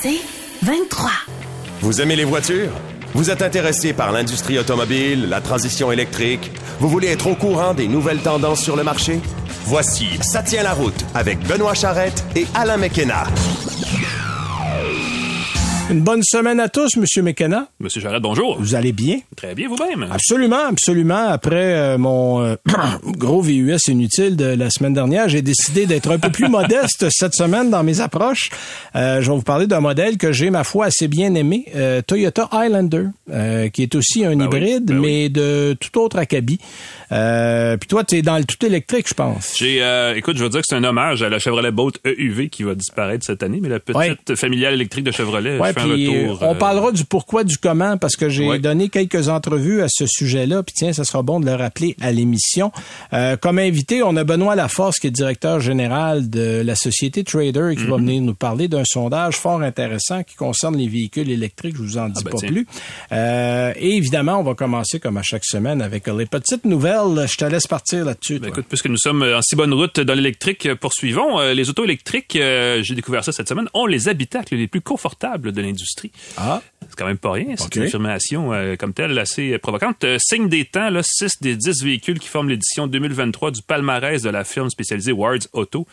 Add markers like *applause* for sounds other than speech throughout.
C'est 23. Vous aimez les voitures? Vous êtes intéressé par l'industrie automobile, la transition électrique? Vous voulez être au courant des nouvelles tendances sur le marché? Voici Ça tient la route avec Benoît Charrette et Alain McKenna. Une bonne semaine à tous, Monsieur McKenna. Monsieur Jarret, bonjour. Vous allez bien? Très bien, vous-même. Absolument, absolument. Après euh, mon euh, *coughs* gros VUS inutile de la semaine dernière, j'ai décidé d'être un peu plus modeste *laughs* cette semaine dans mes approches. Euh, je vais vous parler d'un modèle que j'ai, ma foi, assez bien aimé, euh, Toyota Highlander, euh, qui est aussi un Ben oui, hybride, ben oui. mais de tout autre acabit. Euh, Puis toi, tu es dans le tout électrique, je pense. J'ai, euh, écoute, je veux dire que c'est un hommage à la Chevrolet Bolt EUV qui va disparaître cette année, mais la petite Ouais. familiale électrique de Chevrolet, Ouais, je fais un retour. on euh, parlera du pourquoi, du comment, parce que j'ai Ouais. donné quelques entrevues à ce sujet-là. Puis tiens, ça sera bon de le rappeler à l'émission. Euh, comme invité, on a Benoît Laforce, qui est directeur général de la société Trader, qui va venir nous parler d'un sondage fort intéressant qui concerne les véhicules électriques. Je vous en dis ben pas tiens. plus. Euh, et évidemment, on va commencer comme à chaque semaine avec les petites nouvelles. Je te laisse partir là-dessus. Ben, écoute, puisque nous sommes en si bonne route dans l'électrique, euh, poursuivons. Euh, les autos électriques, euh, j'ai découvert ça cette semaine, ont les habitacles les plus confortables de l'industrie. Ah. C'est quand même pas rien. C'est une affirmation euh, comme telle assez euh, provocante. Euh, signe des temps, là, 6 des 10 véhicules qui forment l'édition 2023 du palmarès de la firme spécialisée Wards Auto.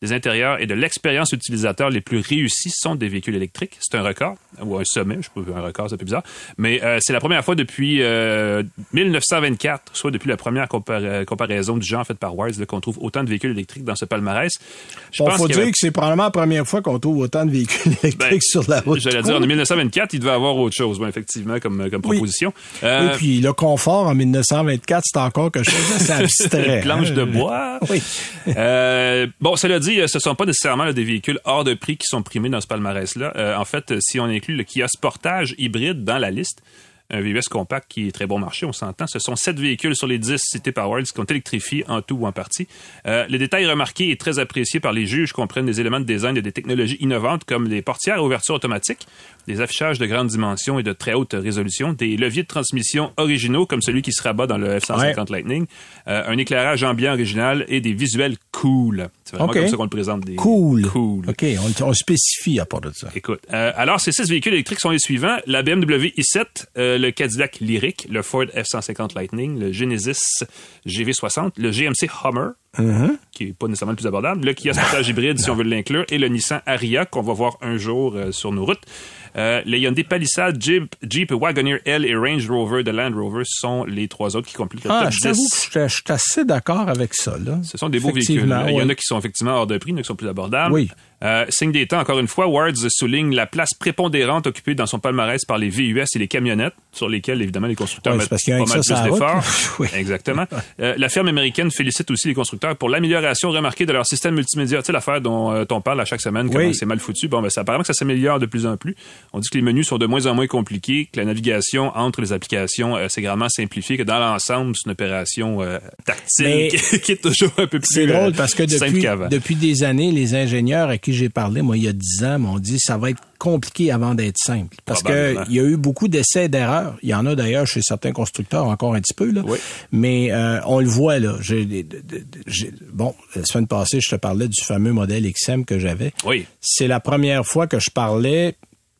Des intérieurs et de l'expérience utilisateur les plus réussis sont des véhicules électriques. C'est un record, ou un sommet, je peux un record, c'est peu bizarre. Mais euh, c'est la première fois depuis euh, 1924, soit depuis la première compara- comparaison du genre faite par là, qu'on trouve autant de véhicules électriques dans ce palmarès. Je Bon, faut dire avait- que c'est probablement la première fois qu'on trouve autant de véhicules électriques Ben, sur la route. J'allais dire, en 1924, il devait avoir autre chose, effectivement, comme, proposition. Oui, Euh, puis le confort en 1924, c'est encore quelque chose d'assez *laughs* abstrait. Une planche hein. de bois. *laughs* Oui. Euh, bon, cela dit, euh, ce sont pas nécessairement des véhicules hors de prix qui sont primés dans ce palmarès-là. Euh, en fait, euh, si on inclut le Kia Sportage hybride dans la liste, un VUS compact qui est très bon marché, on s'entend. Ce sont sept véhicules sur les 10 cités par Worlds qui ont électrifié en tout ou en partie. Euh, les détails remarqués et très appréciés par les juges comprennent des éléments de design et des technologies innovantes comme les portières à ouverture automatique, des affichages de grande dimension et de très haute résolution, des leviers de transmission originaux comme celui qui se rabat dans le F-150 Lightning, euh, un éclairage ambiant original et des visuels cool. C'est vraiment comme ça qu'on le présente. Des Cool. Cool. OK, on, on spécifie à part de ça. Écoute, euh, alors ces six véhicules électriques sont les suivants la BMW i7, euh, le Cadillac Lyric, le Ford F150 Lightning, le Genesis GV60, le GMC Hummer, qui est pas nécessairement le plus abordable, le Kia Sportage hybride si on veut l'inclure, et le Nissan Ariya qu'on va voir un jour euh, sur nos routes. Euh, les Hyundai Palisade, Jeep, Jeep Wagoneer L et Range Rover de Land Rover sont les trois autres qui complètent le Ah, top je 10. t'avoue que je je suis assez d'accord avec ça. Là. Ce sont des beaux véhicules. Il y en a qui sont effectivement hors de prix, il y en a qui sont plus abordables. Oui. Euh, signe des temps, encore une fois, Wards souligne la place prépondérante occupée dans son palmarès par les VUS et les camionnettes, sur lesquelles, évidemment, les constructeurs mettent parce pas mal ça plus d'efforts. *laughs* Oui. Exactement. Euh, la firme américaine félicite aussi les constructeurs pour l'amélioration remarquée de leur système multimédia. Tu sais, l'affaire dont euh, on parle à chaque semaine, comment Oui. c'est mal foutu. Bon, ben, ça apparemment que ça s'améliore de plus en plus. On dit que les menus sont de moins en moins compliqués, que la navigation entre les applications euh, s'est grandement simplifiée, que dans l'ensemble, c'est une opération euh, tactile *laughs* qui, qui est toujours un peu plus C'est drôle euh, parce que depuis, depuis des années, les ingénieurs à qui j'ai parlé, moi, il y a dix ans, m'ont dit ça va être compliqué avant d'être simple. Parce que Probablement. il y a eu beaucoup d'essais et d'erreurs. Il y en a d'ailleurs chez certains constructeurs encore un petit peu, là. Oui. Mais euh, on le voit, là. J'ai- bon, la semaine passée, je te parlais du fameux modèle XM que j'avais. Oui. C'est la première fois que je parlais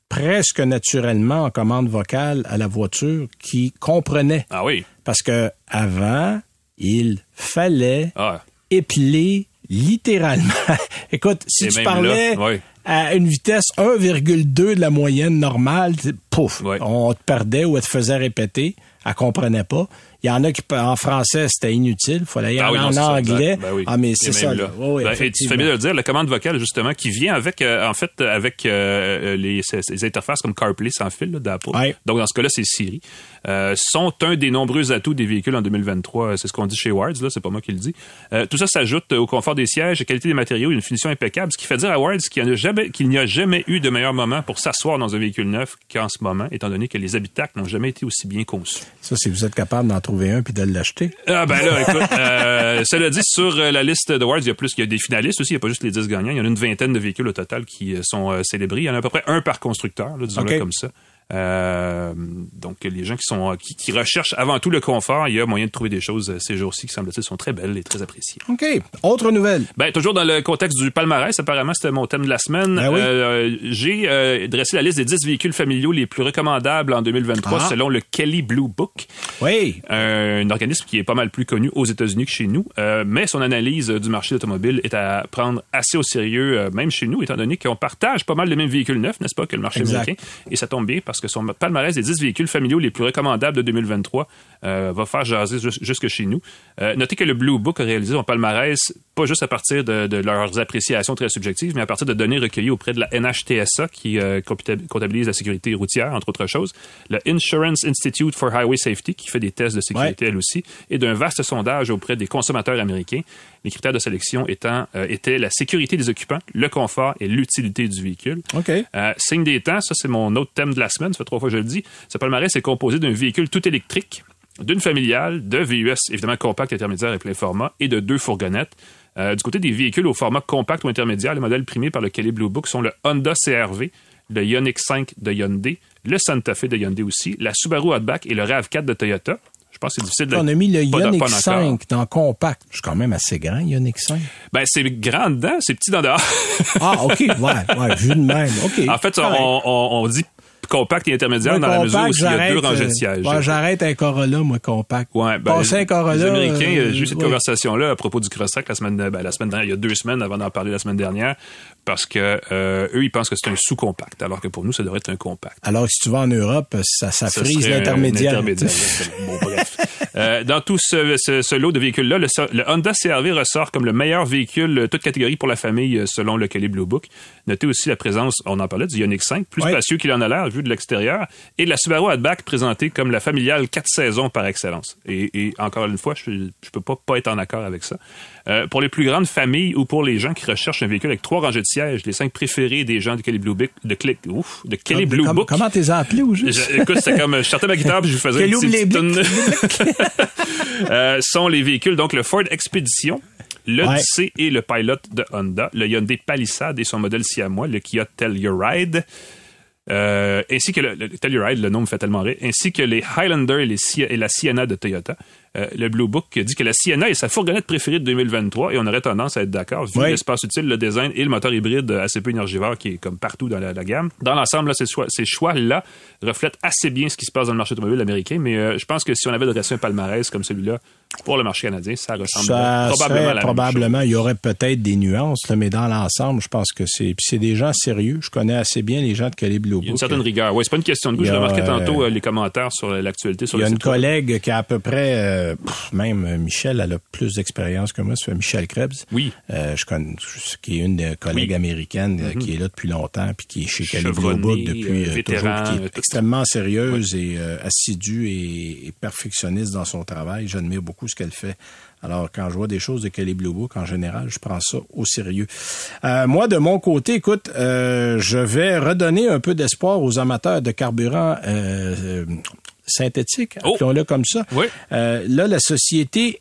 presque naturellement en commande vocale à la voiture qui comprenait. Ah oui. Parce que avant, il fallait Ah. épeler littéralement. *laughs* Écoute, si Et tu parlais là, oui. À une vitesse 1,2 de la moyenne normale, pouf, on te perdait ou elle te faisait répéter, elle comprenait pas. Il y en a qui, en français, c'était inutile. Il fallait y Ah aller oui, en anglais. Ben oui. Ah, mais c'est ça. là. Oui, Ben, et tu fais bien de le dire, la commande vocale, justement, qui vient avec, euh, en fait, avec euh, les, ces- ces interfaces comme CarPlay sans fil d'Apple. Donc, dans ce cas-là, c'est Siri. Euh, sont un des nombreux atouts des véhicules en 2023. C'est ce qu'on dit chez Wards, là, c'est pas moi qui le dis. Euh, tout ça s'ajoute au confort des sièges, à la qualité des matériaux et une finition impeccable, ce qui fait dire à Wards qu'il n'y a jamais, qu'il n'y a jamais eu de meilleur moment pour s'asseoir dans un véhicule neuf qu'en ce moment, étant donné que les habitacles n'ont jamais été aussi bien conçus. Ça, si vous êtes capable d'en trouver un puis de l'acheter. Ah ben là, écoute, euh, *laughs* cela dit, sur euh, la liste de Wards, il y a plus, il y a des finalistes aussi, il n'y a pas juste les 10 gagnants, il y en a une vingtaine de véhicules au total qui euh, sont euh, célébrés. Il y en a à peu près un par constructeur, disons-le comme ça. Euh, donc, les gens qui sont qui, qui, recherchent avant tout le confort, il y a moyen de trouver des choses ces jours-ci qui, semble-t-il, sont très belles et très appréciées. OK. Autre nouvelle. Ben, toujours dans le contexte du palmarès, apparemment, c'était mon thème de la semaine. Ben oui. euh, J'ai euh, dressé la liste des 10 véhicules familiaux les plus recommandables en 2023 Ah. selon le Kelly Blue Book. Oui. un organisme qui est pas mal plus connu aux États-Unis que chez nous, euh, mais son analyse euh, du marché automobile est à prendre assez au sérieux, euh, même chez nous, étant donné qu'on partage pas mal les mêmes véhicules neufs, n'est-ce pas, que le marché Exact. américain. Et ça tombe bien parce que son palmarès des 10 véhicules familiaux les plus recommandables de 2023 euh, va faire jaser jus- jusque chez nous. Euh, notez que le Blue Book a réalisé son palmarès pas juste à partir de, de leurs appréciations très subjectives, mais à partir de données recueillies auprès de la NHTSA qui euh, compta- comptabilise la sécurité routière, entre autres choses, le Insurance Institute for Highway Safety qui fait des tests de sécurité elle aussi, et d'un vaste sondage auprès des consommateurs américains. Les critères de sélection étant étaient la sécurité des occupants, le confort et l'utilité du véhicule. OK. Signe des temps, ça c'est mon autre thème de la semaine, ça fait trois fois que je le dis. Ce palmarès est composé d'un véhicule tout électrique, d'une familiale, de VUS évidemment compact, intermédiaire et plein format, et de deux fourgonnettes. Euh, du côté des véhicules au format compact ou intermédiaire, les modèles primés par le Kelly Blue Book sont le Honda CRV, le Ioniq 5 de Hyundai, le Santa Fe de Hyundai aussi, la Subaru Outback et le RAV4 de Toyota. Je pense que c'est difficile de... On a mis le Ioniq pas encore. 5 dans compact. C'est quand même assez grand, Ioniq 5. Ben, c'est grand dedans, c'est petit dans dehors. Ah, OK. Ouais, ouais, vu de même. OK. en fait, on, Correct. on- on dit compact et intermédiaire dans la mesure où il y a deux rangées euh, de sièges. ouais, j'arrête un Corolla, moi, compact. Ouais, ben, Passer un Corolla. les Américains, euh, j'ai eu cette conversation-là à propos du Crosstrack la semaine, ben, la semaine dernière, il y a deux semaines avant d'en parler la semaine dernière, parce que euh, eux, ils pensent que c'est un sous-compact, alors que pour nous, ça devrait être un compact. Alors que si tu vas en Europe, ça, ça, Ça frise l'intermédiaire. Bon, bref. *laughs* Euh, dans tout ce, ce- ce lot de véhicules-là, le, le Honda CRV ressort comme le meilleur véhicule, toute catégorie pour la famille, euh, selon le Kelly Blue Book. Notez aussi la présence, on en parlait, du Ioniq 5, plus Ouais. spacieux qu'il en a l'air, vu de l'extérieur, et de la Subaru Outback présentée comme la familiale 4 saisons par excellence. Et, et encore une fois, je, je peux pas, pas être en accord avec ça. Euh, pour les plus grandes familles ou pour les gens qui recherchent un véhicule avec trois rangées de sièges, les cinq préférés des gens de Kelly Blue Book, de, Cli- ouf, de Kelly Blue Book. Comment t'es appelé au juste? Je- écoute, c'était comme, je sortais ma guitare puis je faisais une petite. *laughs* *laughs* Euh, sont les véhicules, donc le Ford Expedition, le Ouais. DC et le Pilot de Honda, le Hyundai Palisade et son modèle siamois, le Kia Telluride, euh, ainsi que le, le Telluride, le nom me fait tellement rire, ainsi que les Highlander et, les, et la Sienna de Toyota. Euh, le Blue Book dit que la Sienna est sa fourgonnette préférée de 2023 et on aurait tendance à être d'accord vu Ouais. l'espace utile, le design et le moteur hybride assez peu énergivore qui est comme partout dans la, la gamme. Dans l'ensemble, ces choix- ces choix-là reflètent assez bien ce qui se passe dans le marché automobile américain, mais euh, je pense que si on avait dressé un palmarès comme celui-là pour le marché canadien, ça ressemble Ça probablement à la même chose. probablement, il y aurait peut-être des nuances, là, mais dans l'ensemble, je pense que c'est, puis c'est des gens sérieux. Je connais assez bien les gens de Calais Blue Il y a une Book. certaine rigueur. Oui, c'est pas une question de goût. Je remarquais tantôt euh, les commentaires sur l'actualité sur Il y a une collègue qui a à peu près, euh, pff, même euh, Michel, elle a plus d'expérience que moi, c'est Michel Krebs. Oui. Euh, je connais, qui est une des collègues Oui. américaines euh, qui est là depuis longtemps, puis qui est chez Book depuis vétéran, toujours, qui est extrêmement sérieuse et assidue et, et perfectionniste dans son travail. J'admire beaucoup ce qu'elle fait. Alors, quand je vois des choses de Kelly Blue Book, en général, je prends ça au sérieux. Euh, moi, de mon côté, écoute, euh, je vais redonner un peu d'espoir aux amateurs de carburant euh, synthétique, Oh! appelons-le comme ça. Oui. Euh, là, la société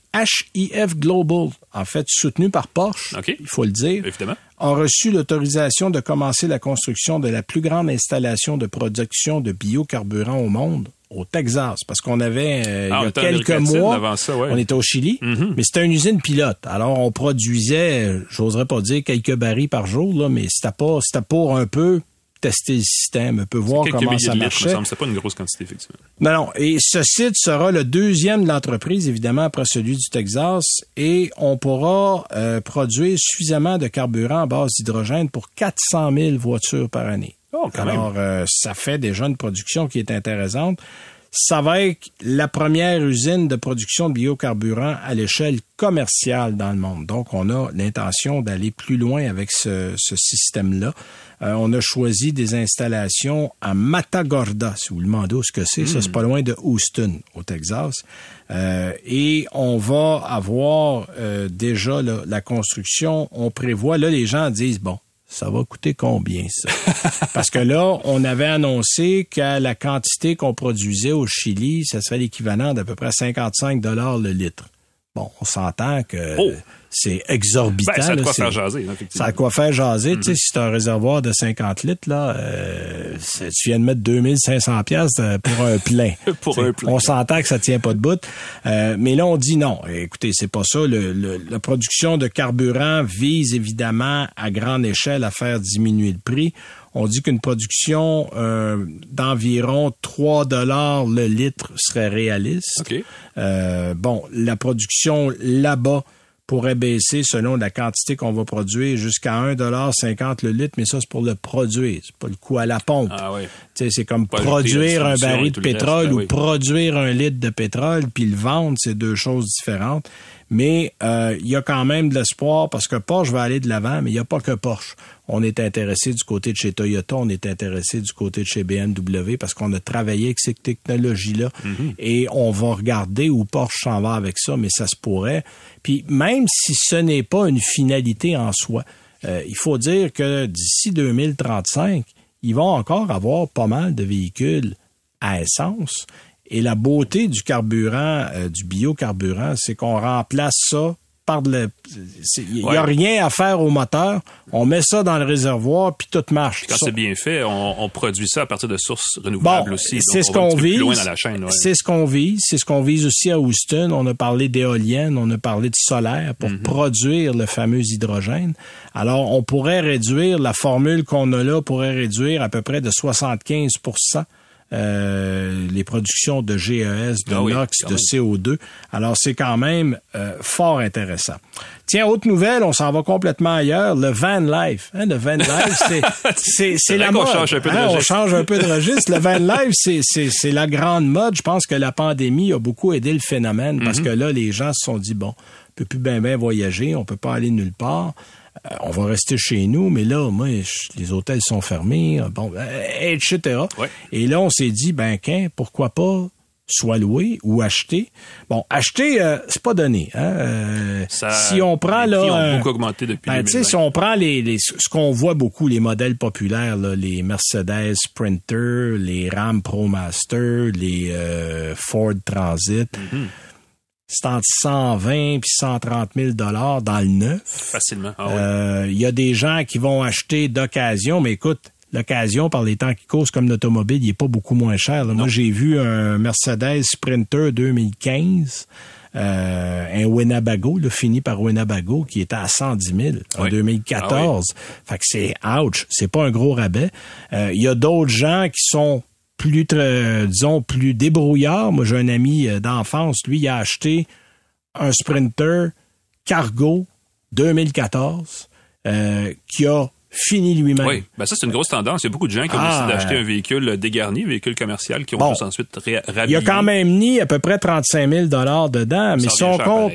HIF Global, en fait soutenue par Porsche, OK. il faut le dire, Évidemment. a reçu l'autorisation de commencer la construction de la plus grande installation de production de biocarburant au monde au Texas, parce qu'on avait euh, Ah, on il y a quelques mois, avant ça, ouais. on était au Chili, Mhm. mais c'était une usine pilote. Alors on produisait, j'oserais pas dire quelques barils par jour, là, mais c'était pas, c'était pour un peu tester le système, un peu voir comment ça semble. C'est pas une grosse quantité, effectivement. Non, non. Et ce site sera le deuxième de l'entreprise, évidemment, après celui du Texas. Et on pourra euh, produire suffisamment de carburant à base d'hydrogène pour 400 000 voitures par année. Oh, quand même. Alors, euh, ça fait déjà une production qui est intéressante. Ça va être la première usine de production de biocarburant à l'échelle commerciale dans le monde. Donc, on a l'intention d'aller plus loin avec ce, ce système-là. Euh, on a choisi des installations à Matagorda, si vous le demandez où ce que c'est. Ça, c'est pas loin de Houston, au Texas. Euh, et on va avoir euh, déjà là, la construction. On prévoit, là, les gens disent, bon, ça va coûter combien ça? *laughs* Parce que là, on avait annoncé qu'à la quantité qu'on produisait au Chili, ça serait l'équivalent d'à peu près 55 dollars le litre. Bon, on s'entend que Oh! c'est exorbitant. Ben, ça a de quoi faire jaser, Ça a de quoi faire jaser. Tu sais, si c'est un réservoir de 50 litres, là, euh, tu viens de mettre 2500 pièces pour un plein. *laughs* Pour un plein. On s'entend que ça tient pas de bout. Euh, mais là, on dit non. Écoutez, c'est pas ça. Le, le- la production de carburant vise évidemment à grande échelle à faire diminuer le prix. On dit qu'une production euh, d'environ 3 dollars le litre serait réaliste. Euh, bon, la production là-bas pourrait baisser selon la quantité qu'on va produire jusqu'à 1,50 le litre, mais ça, c'est pour le produire. C'est pas le coût à la pompe. Ah oui. Tu sais, C'est comme Pas produire un baril de reste, pétrole ben ou produire un litre de pétrole puis le vendre, c'est deux choses différentes. Mais euh, il y a quand même de l'espoir parce que Porsche va aller de l'avant, mais il n'y a pas que Porsche. On est intéressé du côté de chez Toyota, on est intéressé du côté de chez BMW parce qu'on a travaillé avec ces technologies-là Mhm. et on va regarder où Porsche s'en va avec ça, mais ça se pourrait. Puis même si ce n'est pas une finalité en soi, euh, il faut dire que d'ici 2035, ils vont encore avoir pas mal de véhicules à essence. Et la beauté du carburant, euh, du biocarburant, c'est qu'on remplace ça par de le. Il n'y a rien à faire au moteur. On met ça dans le réservoir, puis tout marche. Quand c'est bien fait, on, on produit ça à partir de sources renouvelables Bon, aussi. C'est ce qu'on vise. ouais. C'est ce qu'on vise. C'est ce qu'on vise aussi à Houston. On a parlé d'éoliennes, on a parlé de solaire pour Mhm. produire le fameux hydrogène. Alors, on pourrait réduire, la formule qu'on a là pourrait réduire à peu près de 75 euh, les productions de GES, de Ah oui, NOx, quand de même. CO2. Alors, c'est quand même euh, fort intéressant. Tiens, autre nouvelle, on s'en va complètement ailleurs. Le van life. Hein, le van life, *laughs* c'est, c'est, la mode. change un peu de Hein, on registre. change un peu de *laughs* registre. Le van life, c'est, c'est, c'est la grande mode. Je pense que la pandémie a beaucoup aidé le phénomène parce que là, les gens se sont dit, bon, on peut plus bien, bien voyager, on peut pas aller nulle part. Euh, on va rester chez nous, mais là, moi, je- les hôtels sont fermés, euh, bon, euh, etc. Ouais. Et là, on s'est dit, ben, qu'un, pourquoi pas soit loué ou acheter. Bon, acheter, euh, c'est pas donné. Hein? Euh, Ça- si on prend les là, prix ont beaucoup augmenté depuis ben, tu sais, 2020. si on prend les, les- ce qu'on voit beaucoup, les modèles populaires, là, les Mercedes Sprinter, les Ram ProMaster, les euh, Ford Transit, Mm-hmm. C'est entre 120 puis 130 000 dollars dans le neuf. Facilement. Ah oui. Euh, Il y a des gens qui vont acheter d'occasion, mais écoute, l'occasion, par les temps qui causent comme l'automobile, il est pas beaucoup moins cher. là. Moi, j'ai vu un Mercedes Sprinter 2015, euh, un Winnebago, là, fini par Winnebago, qui était à 110 000 en Oui. 2014. Fait que c'est ouch, c'est pas un gros rabais. Euh, Il y a d'autres gens qui sont plus, disons, plus débrouillards. Moi, j'ai un ami euh, d'enfance, lui, il a acheté un Sprinter Cargo 2014 euh, qui a fini lui-même. Oui, ben ça c'est une grosse tendance. Il y a beaucoup de gens qui ont Ah, décidé d'acheter euh, un véhicule dégarni, un véhicule commercial, qui ont Bon. ensuite ré- Il rhabillé. a quand même mis à peu près 35 000 dedans, mais Ça si on revient cher compte,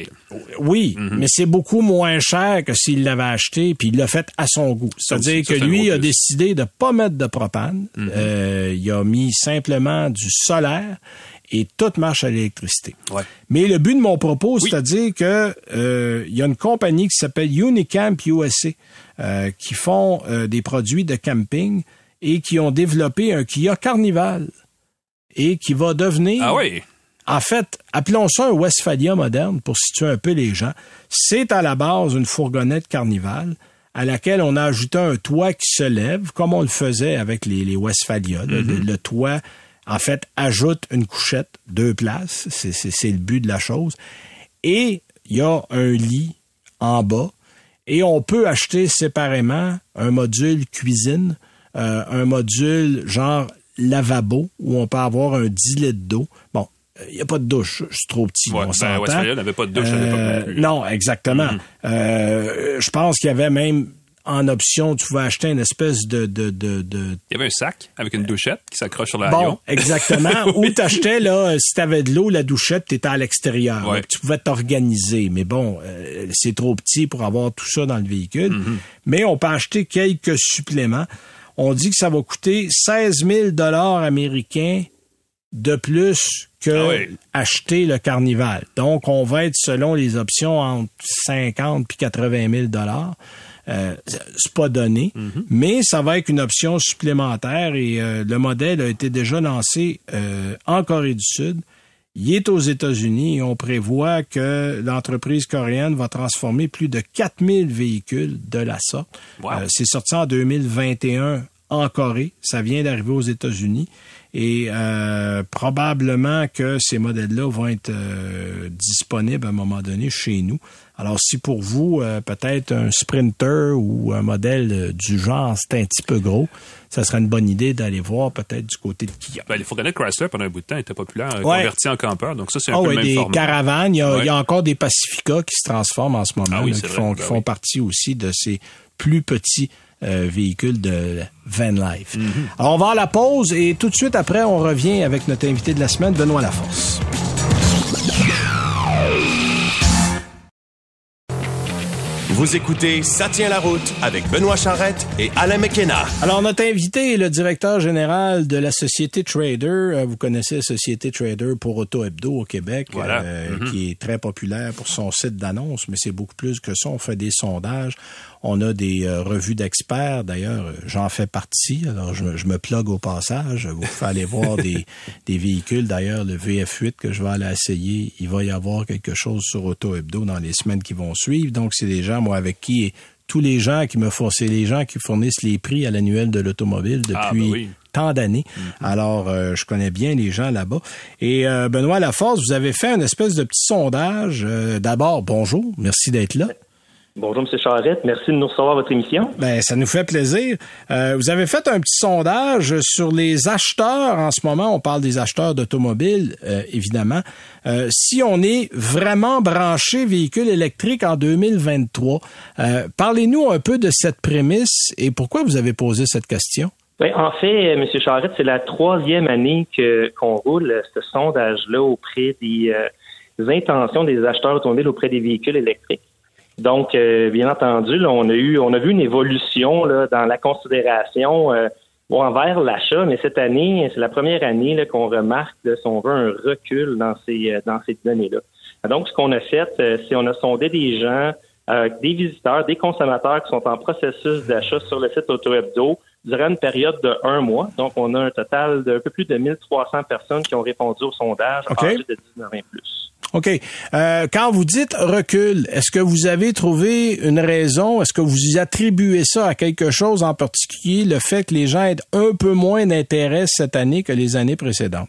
oui, Mhm. mais c'est beaucoup moins cher que s'il l'avait acheté, puis il l'a fait à son goût. Ça C'est-à-dire que lui a. Mhm. décidé de pas mettre de propane, Euh, il a mis simplement du solaire et tout marche à l'électricité. Ouais. Mais le but de mon propos, Oui. c'est-à-dire que euh, il y a une compagnie qui s'appelle Unicamp USA euh, qui font euh, des produits de camping et qui ont développé un Kia Carnival et qui va devenir Ah oui. en fait, appelons ça un Westphalia moderne pour situer un peu les gens. C'est à la base une fourgonnette carnival à laquelle on a ajouté un toit qui se lève, comme on le faisait avec les, les Westphalia. Le- le, le toit, en fait, ajoute une couchette, deux places. C'est, le but de la chose. Et il y a un lit en bas. Et on peut acheter séparément un module cuisine, euh, un module genre lavabo, où on peut avoir un 10 litres d'eau. Bon, il n'y a pas de douche, c'est trop petit, Ouais, on ben. Westphalia n'avait pas de douche à l'époque Euh, non exactement. Euh, je pense qu'il y avait même en option, tu pouvais acheter une espèce de... de, de, de Il y avait un sac avec une douchette qui s'accroche sur Bon, l'avion. exactement. *laughs* Ou t'achetais, là, euh, si t'avais de l'eau, la douchette, t'étais à l'extérieur. Ouais. Tu pouvais t'organiser. Mais bon, euh, c'est trop petit pour avoir tout ça dans le véhicule. Mm-hmm. Mais on peut acheter quelques suppléments. On dit que ça va coûter 16 000 dollars américains de plus que Ah oui. acheter le carnival. Donc, on va être selon les options entre 50 puis 80 000 dollars. Euh, c'est pas donné, Mm-hmm. mais ça va être une option supplémentaire et euh, le modèle a été déjà lancé euh, en Corée du Sud Il est aux États-Unis et on prévoit que l'entreprise coréenne va transformer plus de 4000 véhicules de la sorte. Euh, c'est sorti en 2021 en Corée. Ça vient d'arriver aux États-Unis. Et euh, probablement que ces modèles-là vont être euh, disponibles à un moment donné chez nous. Alors, si pour vous, euh, peut-être un Sprinter ou un modèle du genre, c'est un petit peu gros, ça serait une bonne idée d'aller voir peut-être du côté de Kia. Ben, il faut connaître Chrysler pendant un bout de temps était populaire, converti en campeur. Donc ça, c'est un ah peu le même des caravanes. Il y, a, il y, a, encore des Pacifica qui se transforment en ce moment, ah qui, font, qui ben font partie aussi de ces plus petits euh, véhicule de van life. Mhm. Alors, on va à la pause et tout de suite après, on revient avec notre invité de la semaine, Benoît Laforce. Vous écoutez Ça tient la route avec Benoît Charrette et Alain McKenna. Alors, notre invité est le directeur général de la Société Trader. Euh, vous connaissez la Société Trader pour Auto Hebdo au Québec, euh, mhm. qui est très populaire pour son site d'annonce, mais c'est beaucoup plus que ça. On fait des sondages. On a des euh, revues d'experts. D'ailleurs, j'en fais partie. Alors, je, me plug au passage. Vous pouvez aller voir des, *laughs* des véhicules. D'ailleurs, le VF8 que je vais aller essayer, il va y avoir quelque chose sur Auto Hebdo dans les semaines qui vont suivre. Donc, c'est des gens, moi, avec qui tous les gens qui me font, c'est les gens qui fournissent les prix à l'annuel de l'automobile ah, depuis ben tant d'années. Mm-hmm. Alors, euh, je connais bien les gens là-bas. Et euh, Benoît Laforce, vous avez fait une espèce de petit sondage. D'abord, bonjour, merci d'être là. Bonjour, M. Charrette. Merci de nous recevoir à votre émission. Ben, ça nous fait plaisir. Euh, vous avez fait un petit sondage sur les acheteurs. En ce moment, on parle des acheteurs d'automobiles, euh, évidemment. Euh, si on est vraiment branché véhicule électrique en 2023, parlez-nous un peu de cette prémisse et pourquoi vous avez posé cette question? Ben, en fait, M. Charrette, c'est la troisième année que qu'on roule ce sondage-là auprès des intentions des acheteurs automobiles auprès des véhicules électriques. Donc, euh, bien entendu, on a eu, on a vu une évolution là, dans la considération euh, envers l'achat, mais cette année, c'est la première année qu'on remarque, si on veut, un recul dans ces, euh, dans ces données-là. Donc, ce qu'on a fait, c'est on a sondé des gens, des visiteurs, des consommateurs qui sont en processus d'achat sur le site AutoHebdo durant une période de un mois. Donc, on a un total d'un peu plus de 1300 personnes qui ont répondu au sondage okay. de 19 ans plus. OK. Euh, quand vous dites recul, est-ce que vous avez trouvé une raison? Est-ce que vous y attribuez ça à quelque chose en particulier, le fait que les gens aient un peu moins d'intérêt cette année que les années précédentes?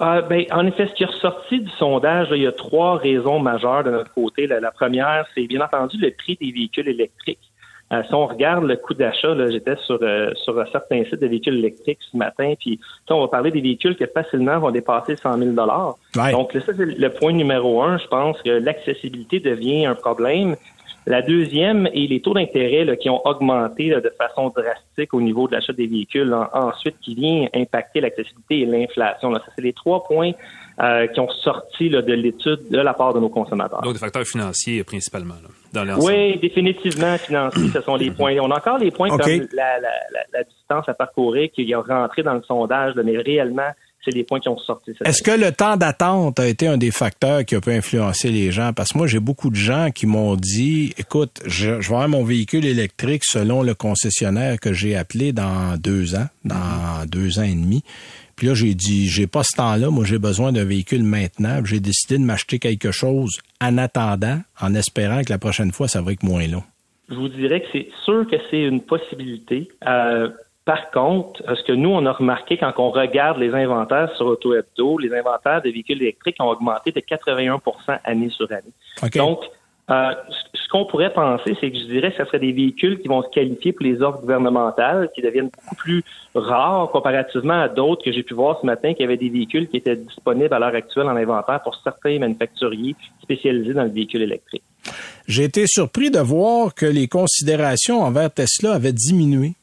Euh, ben, en effet, ce qui est ressorti du sondage, il y a trois raisons majeures de notre côté. la première, c'est bien entendu le prix des véhicules électriques. Euh, si on regarde le coût d'achat, j'étais sur euh, sur certains sites de véhicules électriques ce matin, puis on va parler des véhicules qui facilement vont dépasser 100 000 dollars. Donc ça c'est le point numéro un. Je pense que l'accessibilité devient un problème. La deuxième est les taux d'intérêt qui ont augmenté de façon drastique au niveau de l'achat des véhicules. ensuite, qui vient impacter l'accessibilité et l'inflation. Ça, c'est les trois points euh, qui ont sorti de l'étude de la part de nos consommateurs. Donc, des facteurs financiers principalement. Oui, définitivement financiers, ce sont les *clears throat* points. On a encore les points comme la, la, la, distance à parcourir qui est rentré dans le sondage, mais réellement, c'est les points qui ont sorti. Est-ce que le temps d'attente a été un des facteurs qui a pu influencer les gens? Parce que moi, j'ai beaucoup de gens qui m'ont dit, écoute, je, je vais avoir mon véhicule électrique selon le concessionnaire que j'ai appelé dans deux ans, dans deux ans et demi. Puis là, j'ai dit, j'ai pas ce temps-là. Moi, j'ai besoin d'un véhicule maintenant. J'ai décidé de m'acheter quelque chose en attendant, en espérant que la prochaine fois, ça va être moins long. Je vous dirais que c'est sûr que c'est une possibilité. Euh, par contre, ce que nous, on a remarqué quand on regarde les inventaires sur AutoHebdo, les inventaires de véhicules électriques ont augmenté de 81% année sur année. Donc, euh, ce qu'on pourrait penser, c'est que je dirais que ce serait des véhicules qui vont se qualifier pour les offres gouvernementales, qui deviennent beaucoup plus rares comparativement à d'autres que j'ai pu voir ce matin, qui avaient des véhicules qui étaient disponibles à l'heure actuelle en inventaire pour certains manufacturiers spécialisés dans le véhicule électrique. J'ai été surpris de voir que les considérations envers Tesla avaient diminué.